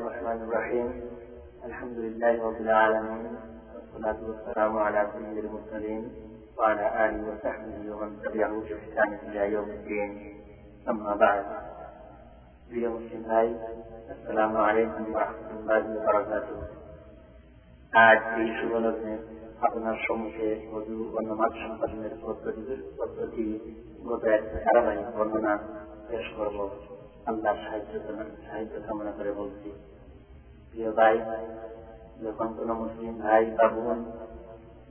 الرحمن الرحيم الحمد لله رب العالمين والصلاة والسلام على سيد المرسلين وعلى آله وصحبه ومن تبعه بإحسان إلى يوم الدين أما بعد প্রিয় মুসলিম ভাই আসসালামু আলাইকুম রহমতুল্লাহ বারাকাতুহ আজ এই শুভলগ্নে আপনার সম্মুখে মধু ও নামাজ সম্পাদনের পদ্ধতি পদ্ধতি গত এক ধারাবাহিক বর্ণনা পেশ করব আল্লাহ সাহায্য সাহায্য কামনা করে বলছি প্রিয় ভাই যখন কোন মুসলিম ভাই বা বোন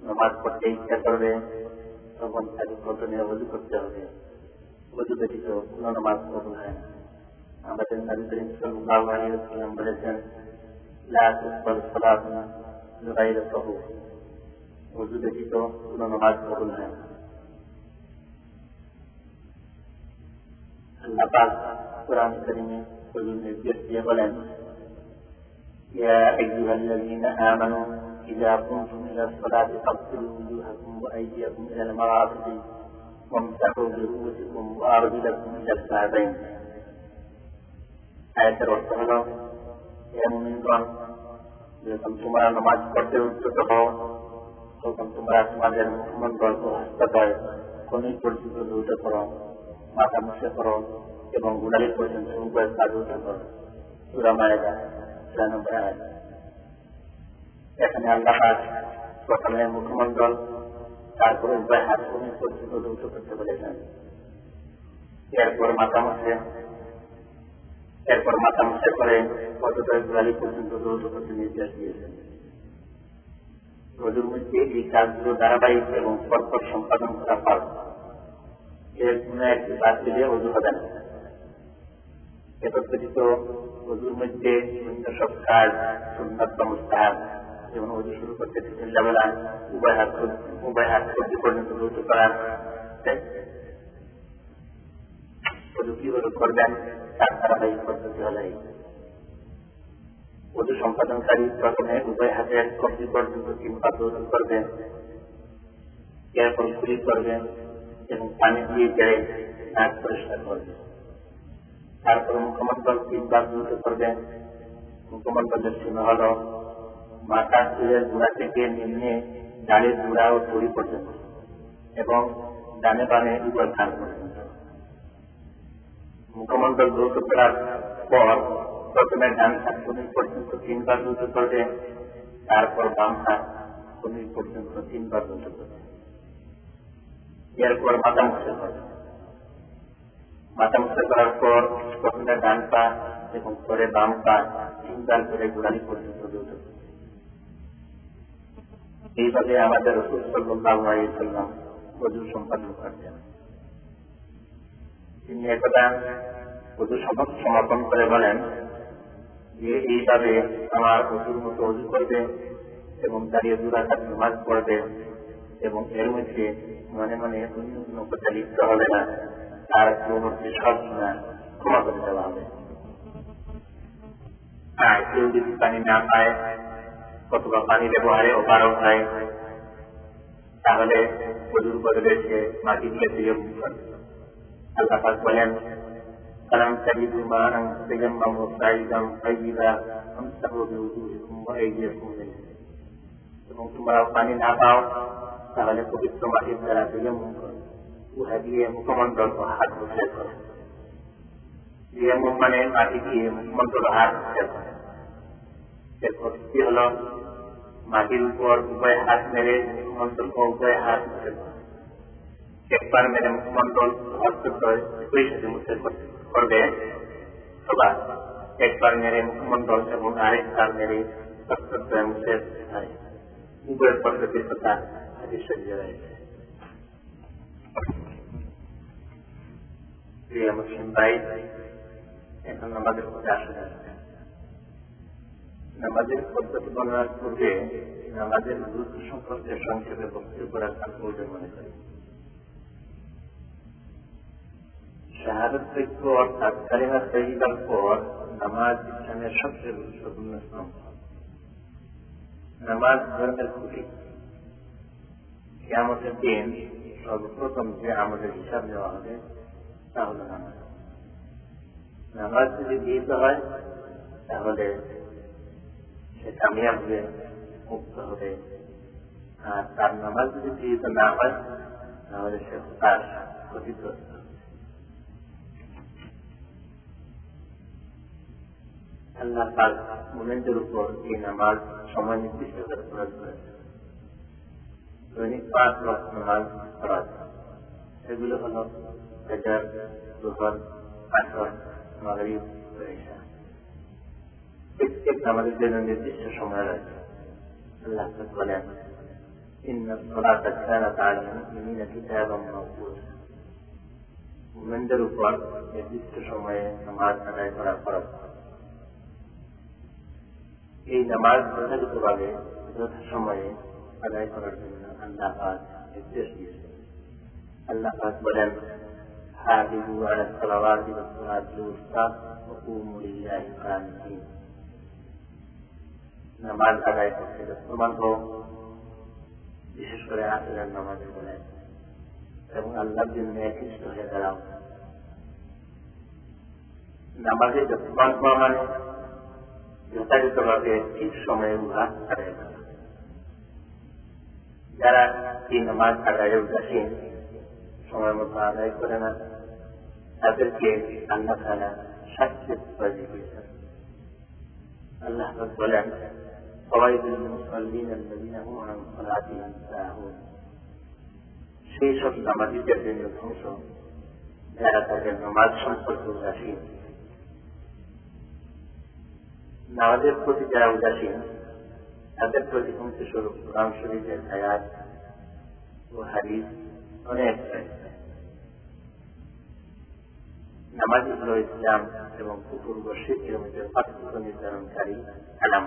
নামাজ পড়তে ইচ্ছা করবে তখন তাকে প্রথমে অজু করতে হবে অজু ব্যতীত কোন নামাজ কবুল হয় না আমাদের নবী করিম সাল্লাল্লাহু আলাইহি ওয়াসাল্লাম বলেছেন লা তুকবাল সালাতুন বিগাইরি তাহুর অজু ব্যতীত কোন নামাজ কবুল হয় না আল্লাহ পাক কোরআন কারিমে অজুর নির্দেশ দিয়ে বলেন يا أيها الذين آمنوا إذا قمتم إلى الصلاة فاغسلوا وجوهكم وأيديكم إلى المرافق وامسحوا برؤوسكم وأرجلكم إلى الكعبين আয়াতের অর্থ হল হে মুমিনগণ যখন তোমরা নামাজ পড়তে উদ্যত হও তখন তোমরা তোমাদের মুখমন্ডল ও হস্তদয় কোনই পর্যন্ত ধৌত করো মাথা মুছে করো এবং গুড়ালি পর্যন্ত উভয় পা ধৌত করো সুরা মায়েরা এখানে মুখমন্ডল তারপরে উভয় হাত কোনই পর্যন্ত করতে বলেছেন। এরপর মাথা মুছে এরপর মাথা মুছে করে গোড়ালি পর্যন্ত দৌড় করতে নির্দেশ দিয়েছেন। রোজুর মধ্যে এই কাজগুলো ধারাবাহিক এবং পরপর সম্পাদন করা পার এর কোন একটি বাদ দিলে অজু হবে না। এতৎপরিত অজুর মধ্যে সব কাজ সুন্নত বা যেমন অজু শুরু করতে বিসমিল্লাহ বলা উভয় হাত উভয় হাত করতে পর্যন্ত দ্রুত করা অজু কীভাবে করবেন? তার ধারাবাহিক পদ্ধতি হল এই। অজু সম্পাদনকারী প্রথমে উভয় হাতের কবজি পর্যন্ত তিনবার দৌড় করবেন? এরপর গুলি করবেন এবং পানি দিয়ে গেড়ে নাক পরিষ্কার করবেন। তারপর মুখমন্ডল তিনবার দৌড় করবেন মুখমন্ডলের চিহ্ন হল মাথা চুলের গুড়া থেকে নিম্নে ডালের গুড়া ও তৈরি পর্যন্ত এবং ডানে বামে উভয় কান পর্যন্ত। মুখমন্ডল দ্রুত করার পর প্রথমে ডান হাত কুমির পর্যন্ত তিনবার দ্রুত করবে, তারপর বাম হাত কুমির পর্যন্ত তিনবার দ্রুত করবে। এরপর মাথা মুছে করবে। মাথা মুছে করার পর প্রথমে ডান পা এবং পরে বাম পা তিনবার করে গোড়ালি পর্যন্ত করবে এইভাবে আমাদের রসুল আলাইসাল্লাম অজু সম্পাদন করছেন তিনি একদা অজু সমাপন করে বলেন যে, এইভাবে আমার অজুর মতো অজু করবে এবং দাঁড়িয়ে দুরাঘাত নামাজ পড়বে এবং এর মধ্যে মনে মনে অন্য কোনো কথা লিপ্ত হবে না। তার পূর্ববর্তী সব গুণা ক্ষমা করে দেওয়া হবে আর কেউ যদি পানি না পায় অথবা পানি ব্যবহারে অপারক হয় তাহলে অজুর বদলে সে মাটি দিয়ে দিয়ে করবে আল্লাহ পাক বলেন فلم تجدوا ماء تيمموا صعيدا طيبا فامسحوا بوجوهكم وايديكم منه এবং তোমরা পানি না পাও তাহলে পবিত্র মাটির দ্বারা বিলম্বন হাত মুছে করো বিলম্বন মানে মাটি দিয়ে মুখমন্ডল হাত মুছে করো এরপর কি হল মাটির উপর উভয় হাত মেরে মুখমন্ডল উভয় হাত একবার মেরে মুখমন্ডল দুই সাথে মুছে করবে অথবা একবার মেরে মুখমন্ডল এবং আরেকবার মেরে হস্তদ্বয় মুছে উভয়ের পদ্ধতির কথা হাদিসে রয়েছে প্রিয় মুসলিম ভাই এখন আমাদের মধ্যে আসা যাচ্ছে নামাজের পদ্ধতি বর্ণনার পূর্বে নামাজের গুরুত্ব সম্পর্কে সংক্ষেপে বক্তব্য রাখার প্রয়োজন মনে করি শাহাদত অর্থাৎ কালিমা তৈরিবার পর নামাজ ইসলামের সবচেয়ে গুরুত্বপূর্ণ স্তম্ভ নামাজ ধর্মের খুঁটি কেমতের দিন সর্বপ্রথম যে আমাদের হিসাব নেওয়া হবে তা হল নামাজ নামাজ যদি গৃহীত হয় তাহলে সে কামিয়াব হবে। মুক্ত হবে আর তার নামাজ যদি গৃহীত না হয় তাহলে সে তার ক্ষতিগ্রস্ত আল্লাহ পাক মোমেন্টের উপর এই নামাজ সময় নির্দিষ্ট করে প্রয়োগ করেছে দৈনিক পাঁচ লক্ষ নামাজ ফরজ এগুলো হল ফজর দুহর আসর মাগরিব ঈশা প্রত্যেক নামাজের জন্য নির্দিষ্ট সময় রয়েছে আল্লাহ বলেন إن الصلاة كانت على المؤمنين كتابا موقوتا মুমেন্টের উপর নির্দিষ্ট সময়ে নামাজ আদায় করা ফরজ এই নামাজ যথাযথভাবে যথাসময়ে আদায় করার জন্য আল্লাহ পাক নির্দেশ দিয়েছেন আল্লাহ পাক বলেন حافظوا على الصلوات والصلاة الوسطى وقوموا لله قانتين নামাজ আদায় করতে যত্নবান হোক বিশেষ করে আসলের নামাজে বলে এবং আল্লাহর জন্য একনিষ্ঠ হয়ে দাঁড়াও নামাজে যত্নবান হওয়া মানে যথাযথভাবে ঠিক সময়ে উহা আদায় করা যারা এই নামাজ আদায় উদাসীন সময় মতো আদায় করে না তাদেরকে আল্লাহ তারা শাস্তি করে দিয়েছেন। আল্লাহ বলেন সেই সব নামাজিদের জন্য ধ্বংস। যারা তাদের নামাজ সম্পর্কে উদাসীন। নামাজের প্রতি যারা উদাসীন, তাদের প্রতি হুমকি স্বরূপ কোরআন শরীফের হায়াত ও হারিস অনেক রয়েছে। নামাজি হল ইসলাম এবং কুকুর ও শিখের মধ্যে পার্থক্য নির্ধারণকারী আলাম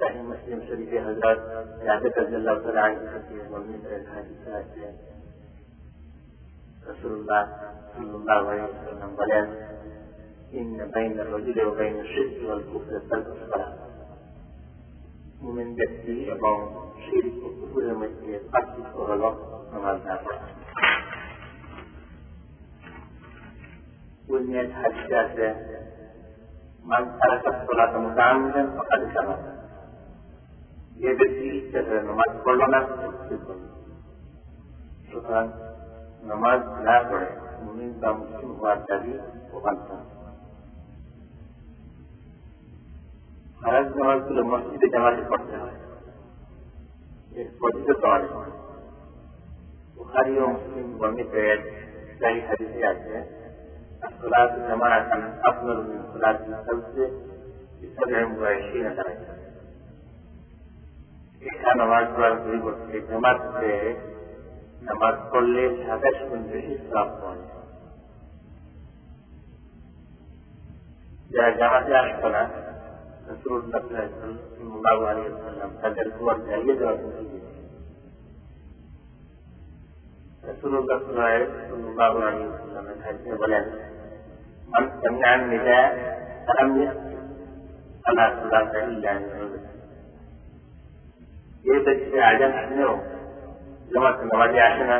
صحيح مسلم شريف حضرات جابر رضي الله تعالى عنه في ومن الحديث رسول الله صلى الله عليه وسلم بلان إن بين الرجل وبين الشرك والكفر ترك الصلاة মুমিন ব্যক্তি এবং শিল্প কুকুরের মধ্যে পার্থক্য হল নামাজ না পড়া হাদিসে আছে। মান তারাকা সালাত মুতাআম্মিদান ফাকাদ কাফার যে ব্যক্তি ইচ্ছা করে নামাজ পড়ল না সুতরাং নামাজ না পড়ে মুমিন বা মুসলিম হওয়ার দাবি ও বাধ্য ফরাজ নামাজগুলো মসজিদে জামাতে পড়তে হয়। এর পঠিত পড়ে বুখারি ও মুসলিম বর্ণিত এক ইসলামী হাদিসে আছে الصلاة جماعة أفضل من صلاة الخمس بسبع وعشرين درجة একা নামাজ পড়ার পরিবর্তে জামাতে নামাজ পড়লে সাতাশ গুণ বেশি লাভ হয় যারা জামাতে আসতো না তাদের উপর জায়গা দেওয়ার বলেন من سمع النداء فلم يسمع فلا صلاة إلا من عذر যে ব্যক্তি আজান শুনেও জামাত নামাজে আসে না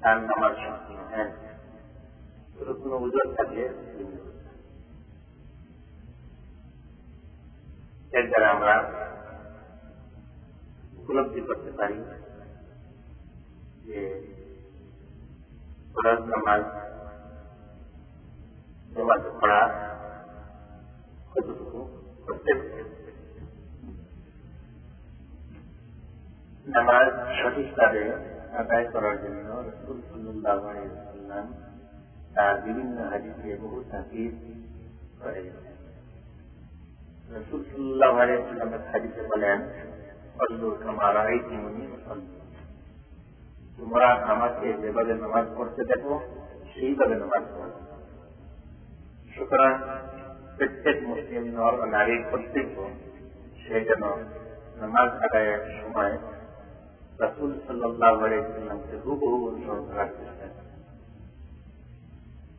তার নামাজ সম্পূর্ণ হ্যাঁ কোনো উজোর থাকলে এর দ্বারা আমরা উপলব্ধি করতে পারি যে ফরজ নামাজ কতটুকু করতে নামাজ সঠিকভাবে আদায় করার জন্য রসুল তার বিভিন্ন বহু তাকিদ করে রসুল বলেন তোমরা আমাকে যেভাবে নামাজ পড়তে দেখো সেইভাবে নামাজ পড়ো সুতরাং প্রত্যেক মুসলিম নর নারীর কর্তব্য সে যেন নামাজ আদায়ের সময় রাসুল সাল্লাহ হুবহু অনুসরণ করার চেষ্টা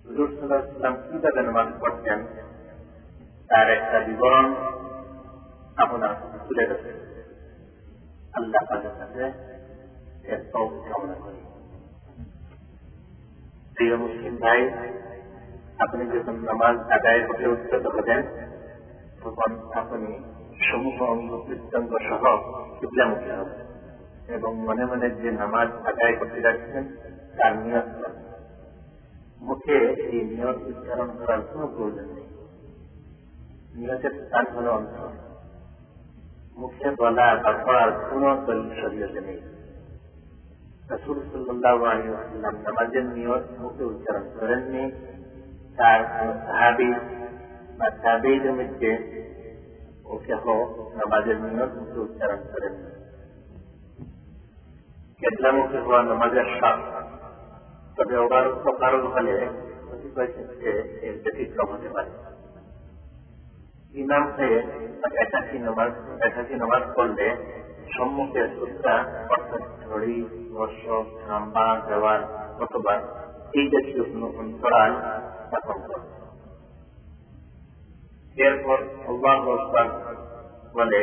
হুজুর সাল্লাহ নামাজ পড়তেন? তার একটা বিবরণ আপনার তুলে আল্লাহ তাদের কাছে এর কামনা করি। প্রিয় মুসলিম ভাই আপনি যখন নামাজ আদায় হতে উচ্চত হবেন তখন আপনি সমূহ অঙ্গ প্রত্যঙ্গ সহ কিবলামুখী হবেন এবং মনে মনে যে নামাজ আদায় করতে যাচ্ছেন, তার নিয়ত মুখে এই নিয়ত উচ্চারণ করার কোন প্রয়োজন নেই। নিয়তের স্থান হল অন্তর। মুখে বলা বা পড়ার কোন দলিল নেই। রসুল সাল্লাহ আলিয়াল্লাম নামাজের নিয়ত মুখে উচ্চারণ করেননি। তার সাহাবি বা তাবেইদের মধ্যে ওকে নামাজের মুখে উচ্চারণ কেবলামুখী হওয়া নামাজের সব তবে ওবার উপকারণ হলে সম্মুখে অর্থাৎ ঘড়ি বর্ষ নাম্বা দেওয়ার অথবা এই জাতীয় কোন অন্তরাল স্থাপন করে এরপর আল্লাহ বলে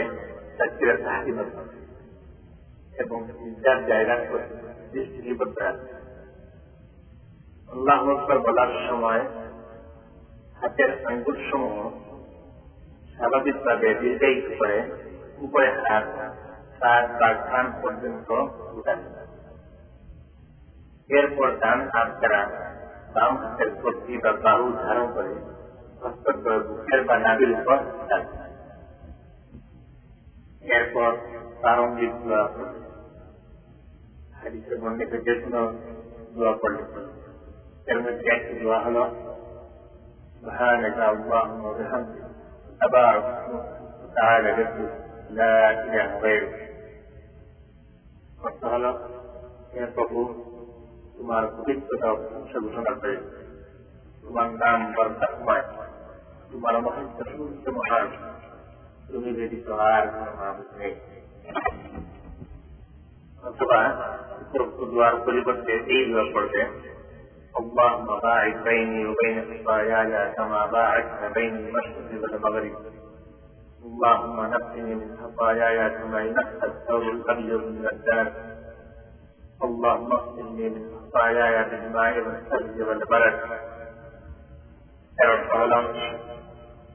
এবং যার জায়গা করে দৃষ্টি নিবদ্ধ বলার সময় হাতের আঙ্গুল সমূহ স্বাভাবিকভাবে দীর্ঘায়িত করে উপরে হাত তার কান পর্যন্ত উঠান এরপর ডান হাত দ্বারা বাম হাতের কর্তি বা বাহু ধারণ করে হস্তদ্বয় বুকের বা নাবির উপর এরপর প্রারম্ভিক দোয়া করবে হাদিসের বর্ণিত যে কোনো দোয়া করলে এর মধ্যে একটি দোয়া হল سبحانك اللهم وبحمدك تبارك وتعالى جدك لا إله غيرك অর্থ হল হে প্রভু তোমার পবিত্রতা প্রশংসা ঘোষণা করে তোমার নাম বরদাসময় তোমার মহান্ত সূর্য মহান তুমি ব্যতীত আর কোন মানুষ নেই অথবা উপরোক্ত দোয়ার পরিবর্তে এই দোয়া পড়বে اللهم باعد بيني وبين خطاياي كما باعدت بين المشرق والمغرب اللهم نقني من خطاياي كما ينقى الثوب الابيض من الدنس اللهم اغسلني من خطاياي بالماء والثلج والبرد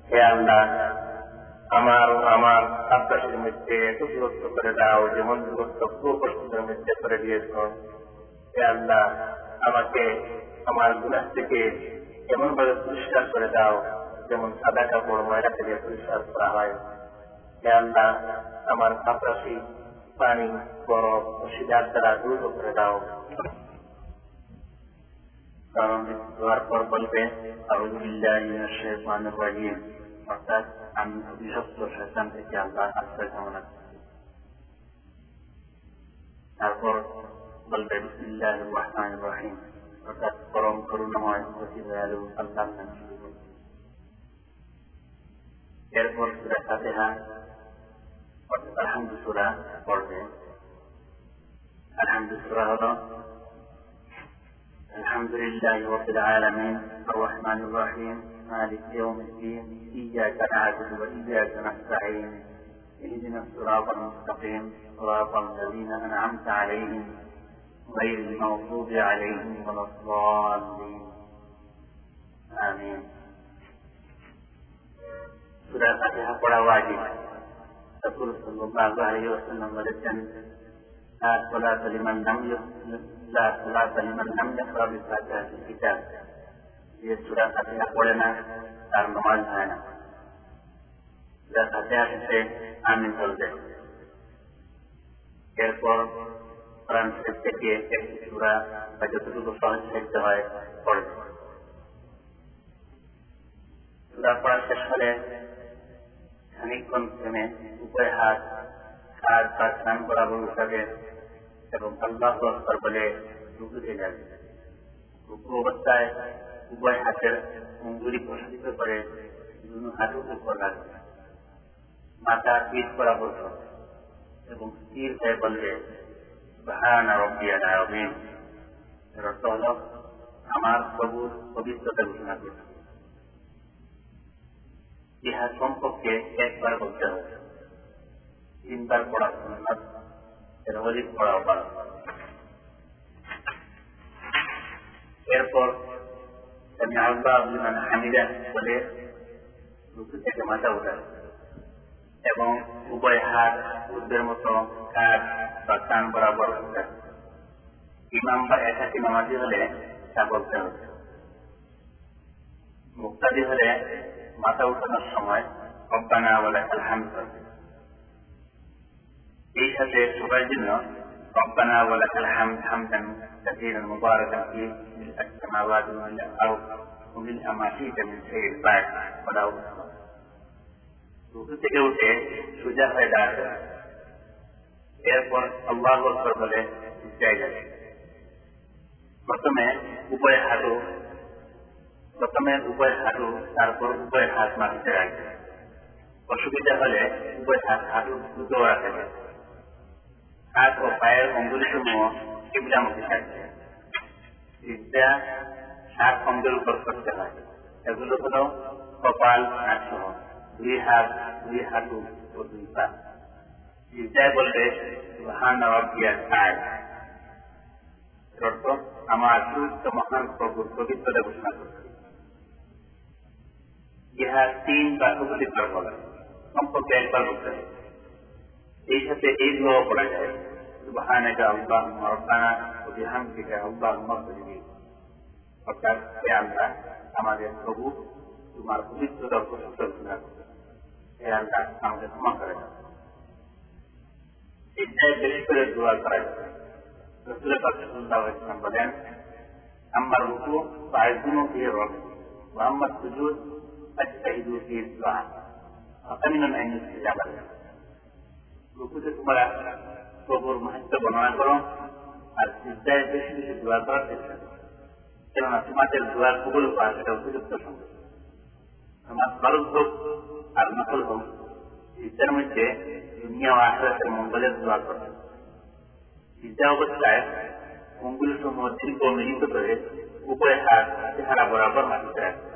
হে আল্লাহ আমার আমার আকাশের মধ্যে এত দূরত্ব করে দাও যেমন দূরত্ব পূর্বপশ্চিমের মধ্যে করে দিয়েছ হে আল্লাহ আমাকে আমার গুণাহ থেকে এমন ভাবে পরিষ্কার করে দাও যেমন সাদা কাপড় ময়লা থেকে পরিষ্কার করা হয় হে আল্লাহ আমার কাপড়াশি পানি বরফ সিদার দ্বারা দূর করে দাও কারণ দোয়ার পর বলবে অর্থাৎ আমি অভিশপ্ত শৈতান থেকে আল্লাহ আশ্রয় কামনা করছি তারপর বলবে বিসমিল্লাহ রহমান রহিম অর্থাৎ পরম করুণাময় অতি দয়ালু আল্লাহ নাম শুরু করবে এরপর সুরা ফাতেহা অর্থাৎ আলহামদু সুরা পড়বে আলহামদু সুরা হল الحمد لله رب العالمين الرحمن الرحيم مالك يوم الدين إياك نعبد وإياك نستعين اهدنا الصراط المستقيم صراط الذين أنعمت عليهم غير المغضوب عليهم ولا الضالين آمين سورة الفاتحة পড়া ওয়াজিব রাসূল সাল্লাল্লাহু আলাইহি ওয়াসাল্লাম বলেছেন লা সালাতা লিমান লাম ইউসলিম লা সালাতা যে সূরা ফাতিহা পড়ে না তার নামাজ হয় না যা ফাতিহা থেকে আমিন বলবে এরপর কোরআন শরীফ থেকে একটি বা যতটুকু সহজ হয় পড়বে সূরা পড়া শেষ হলে খানিকক্ষণ থেমে উপরে হাত হাত বা স্নান করা বলবে এবং আল্লাহ আকবর বলে রুকুতে যাবে। রুকু অবস্থায় উভয় হাতের অঙ্গুলি প্রসারিত করে দুনো হাঁটু উপর মাথা পিঠ করা বসবে এবং স্থির হয়ে রব্বিয়াল আযীম। এর অর্থ হল আমার প্রভুর পবিত্রতা ঘোষণা করছে। ইহা সম্পর্কে একবার বলতে হবে। তিনবার পড়া এর অধিক পড়াও পারা এরপর আল্লাহ লিমান হামিদা বলে থেকে মাথা এবং উভয় হাত উদ্দের মতো কাজ বা কান বরাবর উঠায় ইমাম বা একাকি নামাজি হলে তা বলতে হবে। মুক্তাদি হলে মাথা উঠানোর সময় রব্বানা বলে আলহামদ এই সাথে সবাই জন্য ربنا ولك الحمد حمدا كثيرا مباركا فيه ملء السماوات وملء الارض وملء ما شئت من شيء بعد ولا রুকু থেকে উঠে সোজা হয়ে দাঁড়াবে এরপর আল্লাহ আকবর বলে জায়গায় প্রথমে উভয় হাঁটু প্রথমে উভয় হাঁটু, তারপর উভয় হাত মাটিতে রাখবে। অসুবিধা হলে উভয় হাত হাঁটু দুটো রাখবে হাত ও পায়ের অঙ্গুলি সমূহ কিবলামুখী থাকবে। বিদ্যা সাত অঙ্গের উপর করতে হয়। এগুলো হল কপাল নাক সহ দুই হাত, দুই হাঁটু ও দুই পা। বিদ্যায় বললে মহান কায় অর্থ, আমার সুস্থ মহান প্রভুর পবিত্রতা ঘোষণা করছে ইহা তিন বা উপযুক্ত বলা সম্পর্কে একবার বলতে হবে। এই সাথে এই দোয়া করা যায়, সুবহানাকা আল্লাহুম্মা রাব্বানা ওয়া বিহামদিকা আল্লাহুম্মা অর্থাৎ হে আল্লাহ, আমাদের প্রভু, তোমার পবিত্রতা প্রশংসা ঘোষণা হে আল্লাহ আমাদের ক্ষমা করে দাও। এটাই বেশি করে দোয়া করা যায় বলেন আমার রুকু পায়গুনো দিয়ে রব মোহাম্মদ সুজুদ তোমরা প্রভুর বর্ণনা করো আর সিদ্ধায় বেশি বেশি দোয়া করার চেষ্টা করো কেননা তোমাদের দোয়া কবুল সেটা উপযুক্ত হোক আর নকল হোক সিদ্ধার মধ্যে দুনিয়া ও আখরাতের মঙ্গলের দোয়া করবে বিদ্যা অবস্থায় অঙ্গুলি সমূহ দীর্ঘ মিলিত করে উভয় হাত চেহারা বরাবর মাটিতে রাখবে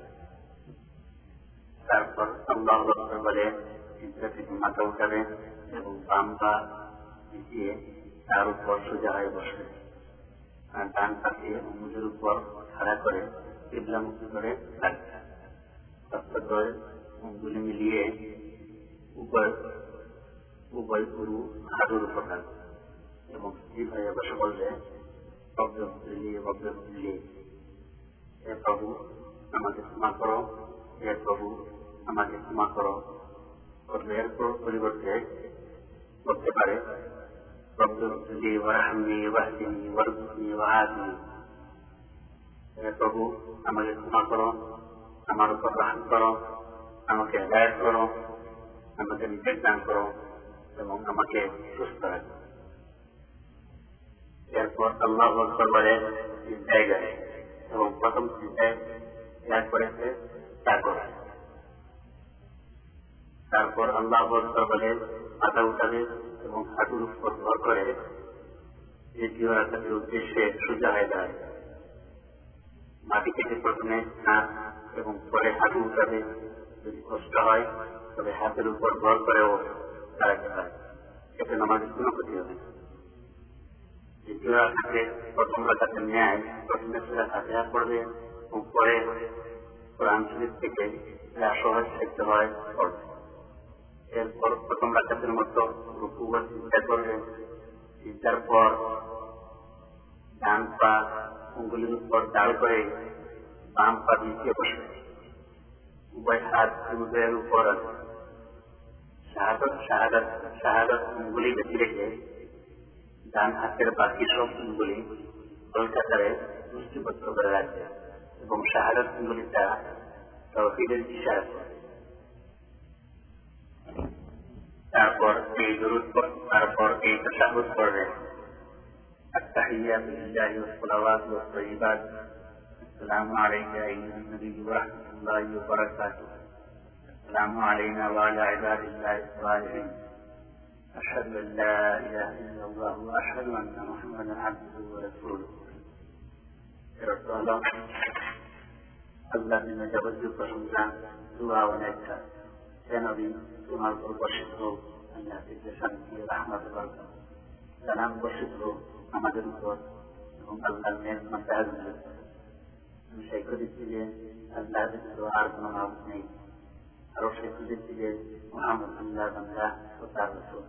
তারপর আল্লাহ বলে থেকে মাথা উঠাবে এবং বাম পা দিয়ে তার উপর সোজা হয়ে বসবে। আর ডান পাশে অঙ্গুলের উপর খাড়া করে কিবলামুখী করে রাখবে সপ্তাহ অঙ্গুলি মিলিয়ে উভয় উভয় গুরু হাড়ুর উপর রাখবে এবং স্থির হয়ে বসে বলবে শব্দ মিলিয়ে শব্দ মিলিয়ে হে প্রভু আমাকে ক্ষমা করো। হে প্রভু, আমাকে ক্ষমা করো। করলে এর পরিবর্তে করতে পারে। প্রভু আমাকে ক্ষমা করো। আমার উপর রাহান করো। আমাকে হেদায়ত করো। আমাকে নিজের দান করো এবং আমাকে সুস্থ রাখো। এরপর আল্লাহ করবারে চিন্তায় গেলে এবং প্রথম চিন্তায় ত্যাগ করেছে তা করে তারপর আল্লাহ আকবর বলে মাথা উঠাবে এবং হাঁটুর উপর ভর করে। যে জীবনাকাশের উদ্দেশ্যে সোজা হয়ে দাঁড়ায় মাটি থেকে প্রথমে হাত এবং পরে হাঁটু উঠাবে যদি কষ্ট হয়, তবে হাতের উপর ভর করেও দাঁড়াতে পারে এতে নামাজের কোনো ক্ষতি হবে দ্বিতীয় রাখাতে প্রথম রাখাতে ন্যায়, প্রথমে হাতে হাত পড়বে এবং পরে কোরআন শরীফ থেকে সহজ শিখতে হয় এরপর প্রথম রাখাতের মতো রুকু বা চিন্তা করবে চিন্তার পর ডান পা উঙ্গুলির উপর দাঁড় করে বাম পা দিয়ে বসবে উভয় হাত হৃদয়ের উপর শাহাদত শাহাদত শাহাদত উঙ্গুলি বেশি রেখে ডান হাতের বাকি সব উঙ্গুলি কলকাতারে মুষ্টিবদ্ধ করে রাখবে। এবং শাহাদত উঙ্গুলিটা তহফিদের ইশারা করবে তারপর এই দরুদ তারপর এই তাশাহুদ করবে التحيات لله والصلوات والطيبات السلام عليك أيها النبي ورحمة الله وبركاته السلام علينا وعلى عباد الله الصالحين أشهد أن لا إله إلا الله وأشهد أن محمدا عبده ورسوله رسالة Allah ne da wasu fahimta zuwa wadatta sanari suna zuwa shiro Allah ta ce san ki rahmat barka sanan wa shiro a madadin ko kun Allah ne masa azumi mun sai kudi tile Allah da zuwa arzuma ma ne aro sai kudi tile Muhammad Allah da Allah wa ta'ala so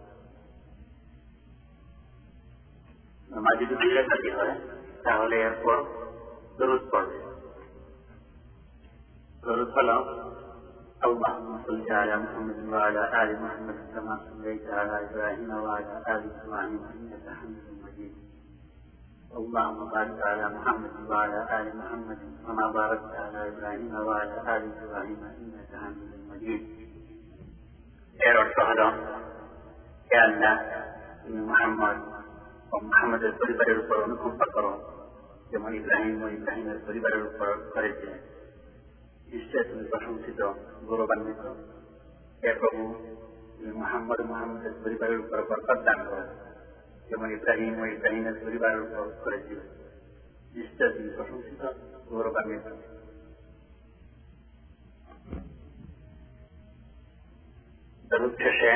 namazi dulu kita kira, tahu leher por درست पढ़ रहे درود سلام اللهم صل على محمد وعلى آل محمد كما صليت على إبراهيم وعلى آل إبراهيم إنك حميد مجيد۔ اللهم بارك على محمد وعلى آل محمد كما باركت على إبراهيم وعلى آل إبراهيم إنك حميد مجيد۔ خير الصهدان يا الناس محمد ومحمد البلبل القرون فكروا যেমন ইব্রাহিম ও ইব্রাহিমের পরিবারের উপর করেছে নিশ্চয় তুমি প্রশংসিত গৌরবান্বিত হে প্রভু তুমি মোহাম্মদ মোহাম্মদের পরিবারের উপর বরকত দান করো যেমন ইব্রাহিম ও ইব্রাহিমের পরিবারের উপর করেছিল নিশ্চয় তুমি প্রশংসিত গৌরবান্বিত শেষে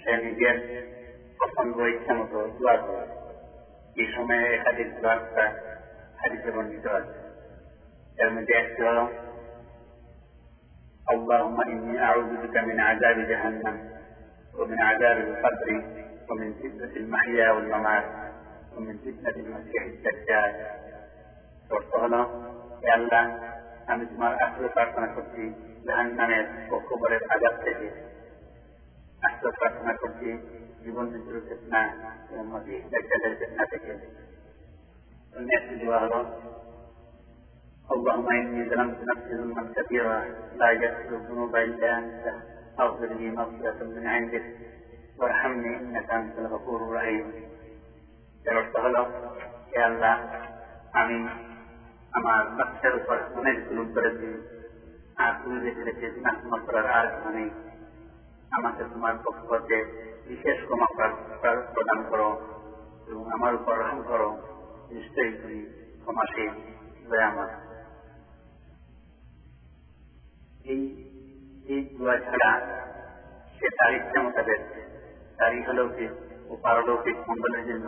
সে নিজের পছন্দ ইচ্ছা মতো দোয়া করে এই সময়ে একাধিক দোয়াটা হাদিসে বর্ণিত আছে এর মধ্যে একটি হল اللهم إني أعوذ بك من عذاب جهنم ومن عذاب القبر ومن فتنة المحيا والممات ومن فتنة المسيح الدجال অর্থ হল আল্লাহ আমি তোমার আশ্রয় প্রার্থনা করছি জাহান নামের ও কবরের আজাদ থেকে আশ্রয় প্রার্থনা করছি জীবন মৃত্যুর চেতনা এবং মসিহ দাজ্জালের চেতনা থেকে একটি দোয়া হল اللهم إني ظلمت نفسي ظلما كثيرا لا يغفر الذنوب إلا أنت فاغفر لي مغفرة من عندك وارحمني إنك أنت الغفور الرحيم এর অর্থ হল হে আল্লাহ আমি আমার বাচ্চার উপর অনেক জুলুম করেছি আর তুমি বেঁচে রেখে বিনাশমা করার আর কিছু নেই আমাকে তোমার পক্ষ হতে বিশেষ ক্ষমা প্রদান করো এবং আমার উপর রহম করো। নিশ্চয়ই তুমি এই দোয়া ছাড়া সে মোতাবেক ও পারলৌকিক মঙ্গলের জন্য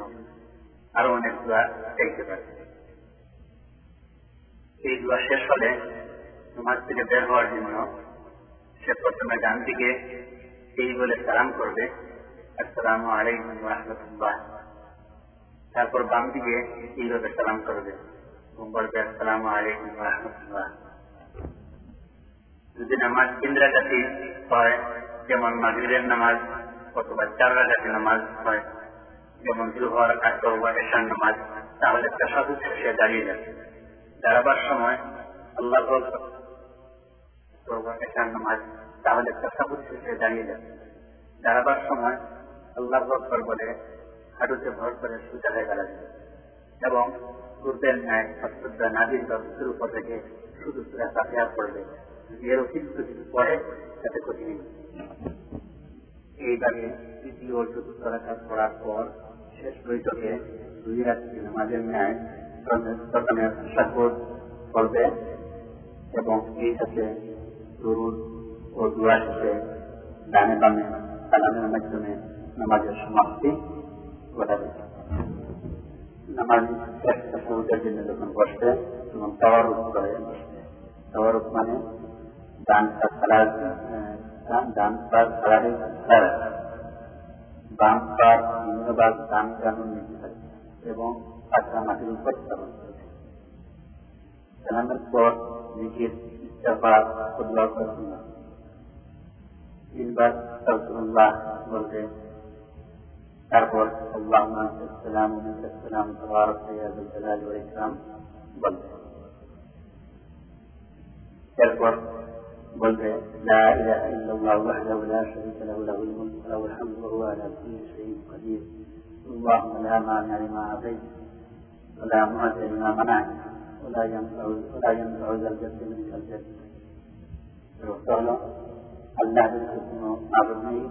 আরও অনেক দোয়া চাইতে পারে। এই দোয়া শেষ হলে সমাজ থেকে বের হওয়ার জন্য সে প্রথমে ডান দিকে এই বলে সালাম করবে। আলাইকুম রহমতুল্লাহ। তারপর বাম দিকে সালাম আলাইকুম রহমতুল্লাহ। যদি নামাজ হয়, যেমন মাগরিবের নামাজ অথবা চার রাখাতি নামাজ হয়, যেমন জুহর আসর বা নামাজ, তাহলে তাসাদু শেষে দাঁড়িয়ে যাবে। দাঁড়াবার সময় আল্লাহ নামাজ, তাহলে তাসাদু শেষে দাঁড়িয়ে যাবে। দাঁড়াবার সময় আল্লাহ আকবর বলে হাঁটুতে ভর করে সুতা হয়ে দাঁড়াবে এবং পূর্বের ন্যায় সত্যতা নাদির ব্যবস্থার উপর থেকে শুধু সুরা কাফিয়া পড়বে এর অতিরিক্ত কিছু পরে তাতে ক্ষতি নেই। এইভাবে তৃতীয় চতুর্থ রাখাত পড়ার পর শেষ বৈঠকে দুই রাত্রি নামাজের ন্যায় প্রথমে সাকর করবে এবং এই সাথে তরুণ ও দুয়া শেষে ডানে বামে সালামের মাধ্যমে নামাজের সমাপ্তি ঘটাবে। নামাজ একটা সৌদের জন্য যখন বসবে, তখন তাওয়ার করে বসবে। তাওয়ার মানে ডান সালাদ ডান পার সালাদের সালাদ বাম পার নিম্নভাগ ডান জানুন নিতে থাকে এবং মাটির উপর স্থাপন পর নিজের তিনবার তারপর আল্লাহ সালাম সালাম তবারক জালাল ওয়া ইকরাম বলবে এরপর বলবে লা ইলাহা ইল্লাল্লাহ ওয়াহদাহু লা শারীকা লাহু লাহুল মুলকু ওয়া লাহুল হামদু ওয়া হুয়া আলা কুল্লি শাইইন কাদির اللهم لا مانع لما اعطيت ولا معطي لما منعت ولا ينفع ولا ينفع ذا الجد منك الجد الوقت الله بالحكم معبد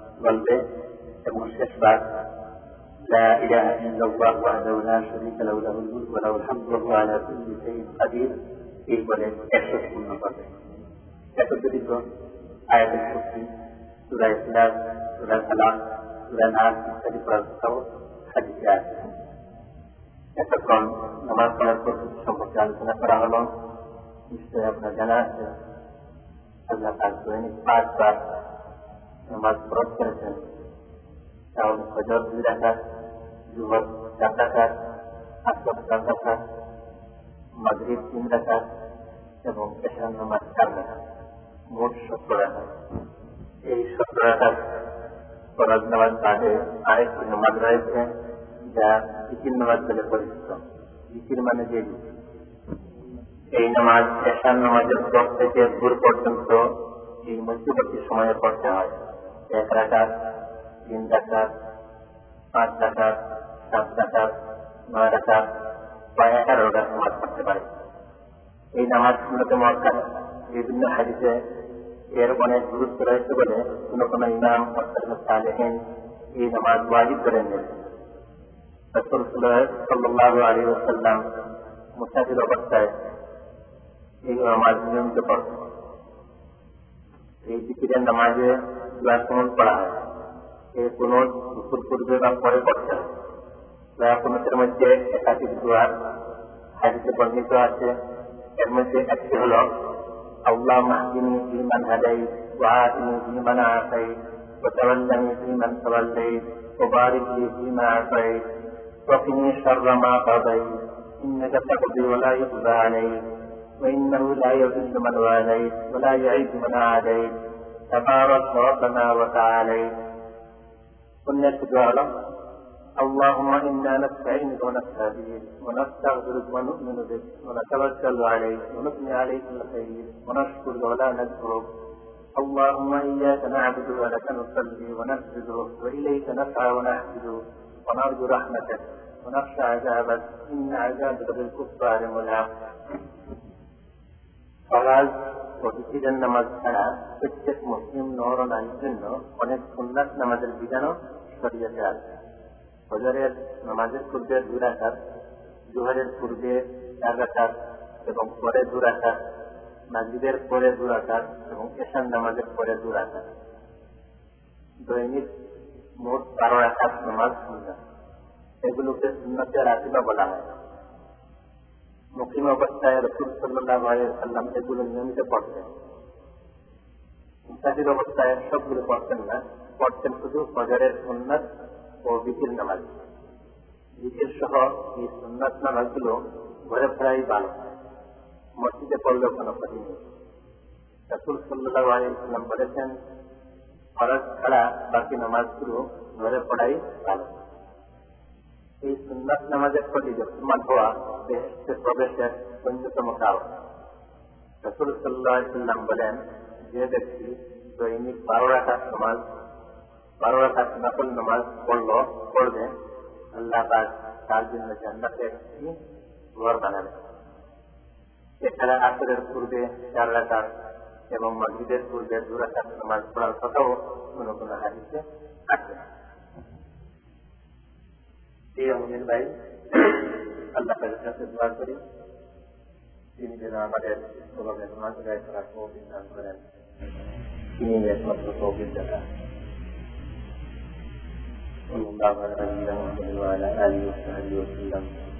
قلبه يقول اشفع لا إله إلا الله وحده لا شريك له له الملك وله الحمد وهو على كل شيء قدير. إيه ولا يكشف من قلبه يقول آية الكرسي. سورة الإسلام سورة الطلاق سورة الناس مختلفة الصوت حديث آية يتكون نماز صلاة كرسي تشبه جعل صلاة فراغ الله. مشترك جلال. الله تعالى. पांच बार নামাজ ফরজ করেছেন তাহলে ফজর দুই রাখাত জুহর চার রাখাত আসর চার রাখাত মাগরিব তিন রাখাত এবং এশার নামাজ চার রাখাত মোট সত্তর রাখাত এই সত্তর রাখাত ফরজ নামাজ বাদে আরেকটি নামাজ রয়েছে যা জিকির নামাজ বলে পরিচিত জিকির মানে যে এই নামাজ এশার নামাজের পর থেকে দূর পর্যন্ত এই মধ্যবর্তী সময়ে পড়তে হয় এক রাখাত তিন রাখাত পাঁচ রাখাত সাত রাখাত নয় রাখাত বা এগারো রাখাত নামাজ পড়তে পারে এই নামাজ মূলত মক্কা বিভিন্ন হাদিসে এর অনেক গুরুত্ব রয়েছে বলে কোন কোন ইমাম সালেহীন এই নামাজ ওয়াজিব করে নিয়েছেন রসুল সাল্লাহ আলী ওসাল্লাম মুসাফির অবস্থায় এই নামাজ নিয়মিত পড়তেন এই জিকিরের নামাজে দোয়া কোন পড়া হয় এই কোন দুপুর পূর্বে বা পরে পড়তে হয় দোয়া কোনটের মধ্যে একাধিক দোয়া হাদিসে বর্ণিত আছে এর মধ্যে একটি হল আল্লাহ মাহদিনী ফিমান হাদাই ওয়াহিনী ফিমান আসাই وتولني فيمن توليت وبارك لي فيما اعطيت وقني شر ما قضيت انك تقضي ولا يقضى عليك وانه لا يذل من واليت ولا يعز من عاديت تبارك ربنا وتعالى. قلنا تجارة اللهم إنا نستعينك ونستهديك ونستغفرك ونؤمن بك ونتوكل عليك ونثني عليك الخير ونشكرك ولا نذكرك اللهم إياك نعبد ولك نصلي ونسجد وإليك نسعى ونحسد ونرجو رحمتك ونخشى عذابك. إن عذابك بالكفار ملحق فالعز প্রতিদিনের নামাজ ছাড়া প্রত্যেক মুসলিম নারীর জন্য অনেক সুন্নাত নামাজের বিধানও শরীয়তে আছে। ফজরের নামাজের পূর্বে দু রাখাত জোহরের পূর্বে চার রাখাত এবং পরে দু রাখাত মাগরিবের পরে দু রাখাত এবং এশান নামাজের পরে দু রাখাত দৈনিক মোট বারো রাখাত নামাজ সুন্নাত এগুলোকে সুন্নতে রাখিবা বলা হয় মুসলিম অবস্থায় রসুল সাল্লাহ সাল্লাম এগুলো নিয়মিত পড়তেন। মুসাফির অবস্থায় সবগুলো পড়তেন না, পড়তেন শুধু ফজরের সুন্নাত ও বিকির নামাজ। বিকির সহ এই সুন্নাত নামাজগুলো ঘরে ফেরাই ভালো। মসজিদে পড়লেও কোনো ক্ষতি নেই। রসুল সাল্লাহ আলাইসাল্লাম বলেছেন, ফরজ ছাড়া বাকি নামাজগুলো ঘরে পড়াই ভালো। এই সুন্নাত নামাজের প্রতি মুসলমান হওয়া বেহেস্টের প্রবেশের অন্যতম কারণ। রসুল সাল্লাম বলেন, যে ব্যক্তি দৈনিক বারো রাখার সমাজ বারো রাখার নকল নামাজ পড়ল, পড়বে, আল্লাহ তার জন্য জান্নাতে একটি ঘর বানাবে। এছাড়া আসরের পূর্বে চার রাখার এবং মসজিদের পূর্বে দু রাখার নামাজ পড়ার কথাও কোন কোন হাদিসে আছে ये उमेर भाई अल्लाह का रखा से दुआ करें तीन दिन हमारे सुबह में नमाज़ गए रात को भी नाम करें तीन एक मतलब को भी जगह صلى الله على محمد وعلى آله وصحبه وسلم